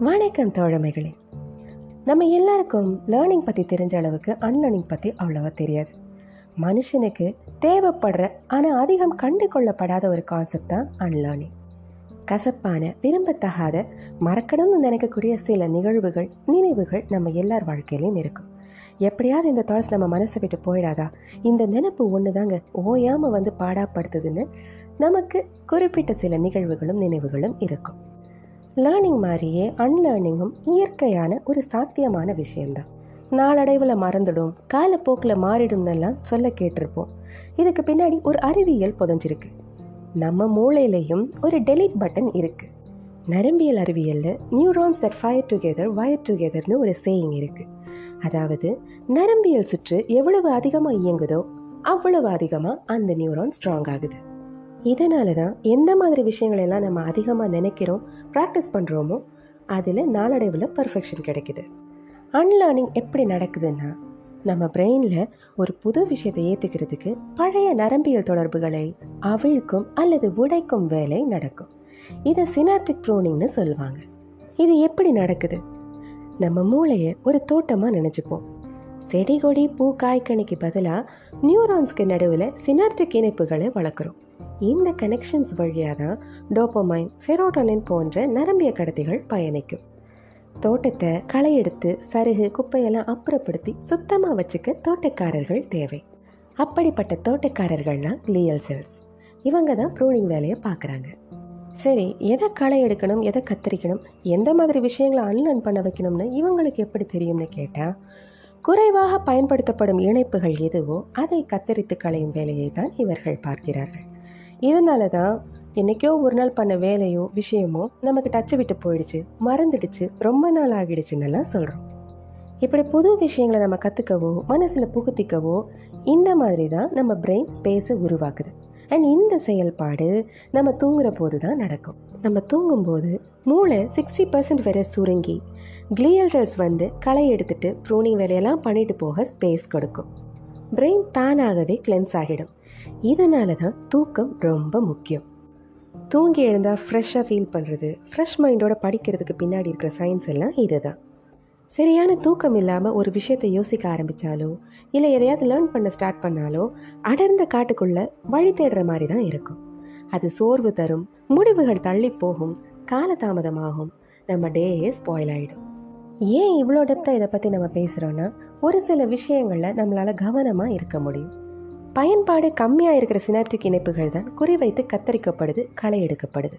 வணக்கம் தோழமைகளே. நம்ம எல்லாருக்கும் லேர்னிங் பற்றி தெரிஞ்ச அளவுக்கு அன்லேர்னிங் பற்றி அவ்வளோவா தெரியாது. மனுஷனுக்கு தேவைப்படுற ஆனால் அதிகம் கண்டு கொள்ளப்படாத ஒரு கான்செப்ட் தான் அன்லேர்னிங் கசப்பான விரும்பத்தகாத மறக்கணும்னு நினைக்கக்கூடிய சில நிகழ்வுகள் நினைவுகள் நம்ம எல்லார் வாழ்க்கையிலையும் இருக்கும். எப்படியாவது இந்த தாட்ஸ் நம்ம மனசை விட்டு போயிடாதா? இந்த நினைப்பு ஒன்று தாங்க ஓயாமல் வந்து பாடாப்படுத்துதுன்னு நமக்கு குறிப்பிட்ட சில நிகழ்வுகளும் நினைவுகளும் இருக்கும். லேர்னிங் மாதிரியே அன்லேர்னிங்கும் இயற்கையான ஒரு சாத்தியமான விஷயம்தான். நாளடைவில் மறந்துடும் காலப்போக்கில் மாறிடும்னெல்லாம் சொல்ல கேட்டிருப்போம். இதுக்கு பின்னாடி ஒரு அறிவியல் புதஞ்சிருக்கு. நம்ம மூளையிலையும் ஒரு டெலிட் பட்டன் இருக்குது நரம்பியல் அறிவியலில் neurons that fire together wire டுகெதர்னு ஒரு சேயிங் இருக்குது அதாவது நரம்பியல் சுற்று எவ்வளவு அதிகமாக இயங்குதோ அவ்வளவு அதிகமாக அந்த நியூரான் ஸ்ட்ராங் ஆகுது. இதனால தான் எந்த மாதிரி விஷயங்கள் எல்லாம் நம்ம அதிகமாக நினைக்கிறோம் ப்ராக்டிஸ் பண்ணுறோமோ அதில் நாளடைவில் பர்ஃபெக்ஷன் கிடைக்குது. அன்லேர்னிங் எப்படி நடக்குதுன்னா நம்ம பிரெயினில் ஒரு புது விஷயத்தை ஏற்றுக்கிறதுக்கு பழைய நரம்பியல் தொடர்புகளை அவிழ்க்கும் அல்லது உடைக்கும் வேலை நடக்கும். இதை சினாப்டிக் ப்ரோனிங்னு சொல்லுவாங்க. இது எப்படி நடக்குது? நம்ம மூளையை ஒரு தோட்டமாக நினச்சிப்போம். செடி கொடி பூ காய்கனிக்கு பதிலாக நியூரான்ஸ்க்கு நடுவில் சினர்டிக் இணைப்புகளை வளர்க்குறோம். இந்த கனெக்ஷன்ஸ் வழியாக தான் டோப்போமைன் செரோட்டோனின் போன்ற நரம்பிய கடத்திகள் பயணிக்கும். தோட்டத்தை களை எடுத்து சருகு குப்பையெல்லாம் அப்புறப்படுத்தி சுத்தமாக வச்சுக்க தோட்டக்காரர்கள் தேவை. அப்படிப்பட்ட தோட்டக்காரர்கள்லாம் கிளியல் செல்ஸ் இவங்க தான் ப்ரூனிங் வேலையை பார்க்குறாங்க. சரி எதை களை எடுக்கணும் எதை கத்தரிக்கணும் எந்த மாதிரி விஷயங்களை அன்லன் பண்ண வைக்கணும்னு இவங்களுக்கு எப்படி தெரியும்னு கேட்டால் குறைவாக பயன்படுத்தப்படும் இணைப்புகள் எதுவோ அதை கத்தரித்து களையும் வேலையை தான் இவர்கள் பார்க்கிறார்கள். இதனால தான் என்றைக்கோ ஒரு நாள் பண்ண வேலையோ விஷயமோ நமக்கு டச்சு விட்டு போயிடுச்சு மறந்துடுச்சு ரொம்ப நாள் ஆகிடுச்சுன்னெல்லாம் சொல்கிறோம் இப்படி புது விஷயங்களை நம்ம கற்றுக்கவோ மனசில் புகுத்திக்கவோ இந்த மாதிரி தான் நம்ம பிரெயின் ஸ்பேஸை உருவாக்குது. அண்ட் இந்த செயல்பாடு நம்ம தூங்குற போது தான் நடக்கும். நம்ம தூங்கும்போது மூளை சிக்ஸ்டி பர்சன்ட் வரை சுருங்கி கிளியல் செல்ஸ் வந்து களை எடுத்துட்டு ப்ரூனிங் வேலையெல்லாம் பண்ணிட்டு போக ஸ்பேஸ் கொடுக்கும். பிரெயின் தானாகவே கிளென்ஸ் ஆகிடும். இதனால தான் தூக்கம் ரொம்ப முக்கியம். தூங்கி எழுந்தால் ஃப்ரெஷ்ஷாக ஃபீல் பண்ணுறது ஃப்ரெஷ் மைண்டோட படிக்கிறதுக்கு பின்னாடி இருக்கிற சயின்ஸ் எல்லாம் இது தான் சரியான தூக்கம் இல்லாமல் ஒரு விஷயத்தை யோசிக்க ஆரம்பித்தாலோ இல்லை எதையாவது லேர்ன் பண்ண ஸ்டார்ட் பண்ணாலோ அடர்ந்த காட்டுக்குள்ளே வழி தேடுற மாதிரி தான் இருக்கும். அது சோர்வு தரும் முடிவுகள் தள்ளி போகும் காலதாமதமாகும் நம்ம டேயே ஸ்பாயில் ஆகிடும் ஏன் இவ்வளோ டெப்த்தாக இதை பற்றி நம்ம பேசுகிறோன்னா ஒரு சில விஷயங்களில் நம்மளால் கவனமாக இருக்க முடியும். பயன்பாடு கம்மியாக இருக்கிற சினாப்டிக் இணைப்புகள் தான் குறிவைத்து கத்தரிக்கப்படுது களை எடுக்கப்படுது.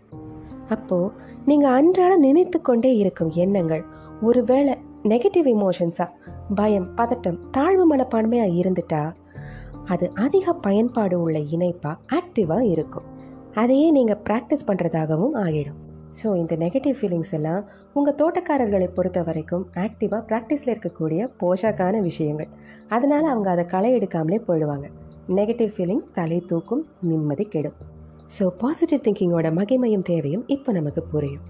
அப்போது நீங்கள் அன்றாடம் நினைத்து கொண்டே இருக்கும் எண்ணங்கள் ஒருவேளை நெகட்டிவ் இமோஷன்ஸாக பயம் பதட்டம் தாழ்வு மனப்பான்மையாக இருந்துட்டா அது அதிக பயன்பாடு உள்ள இணைப்பாக ஆக்டிவாக இருக்கும். அதையே நீங்கள் ப்ராக்டிஸ் பண்ணுறதாகவும் ஆகிடும். ஸோ இந்த நெகட்டிவ் ஃபீலிங்ஸ் எல்லாம் உங்கள் தோட்டக்காரர்களை பொறுத்த வரைக்கும் ஆக்டிவாக ப்ராக்டிஸில் இருக்கக்கூடிய போஷாக்கான விஷயங்கள். அதனால் அவங்க அதை களை எடுக்காமலே போயிடுவாங்க. நெகட்டிவ் ஃபீலிங்ஸ் தலை தூக்கும் நிம்மதி கெடும். ஸோ பாசிட்டிவ் திங்கிங்கோட மகிமையும் தேவையும் இப்போ நமக்கு புரியும்.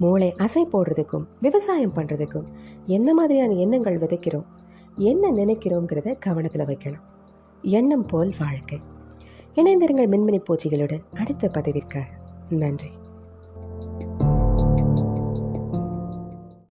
மூளை அசை போடுறதுக்கும் விவசாயம் பண்ணுறதுக்கும் என்ன மாதிரியான எண்ணங்கள் விதைக்கிறோம் என்ன நினைக்கிறோங்கிறத கவனத்தில் வைக்கணும். எண்ணம் போல் வாழ்க்கை. இணைந்திருங்கள் மின்மினி பூச்சிகளுடன் அடுத்த பதிவிற்காக. நன்றி.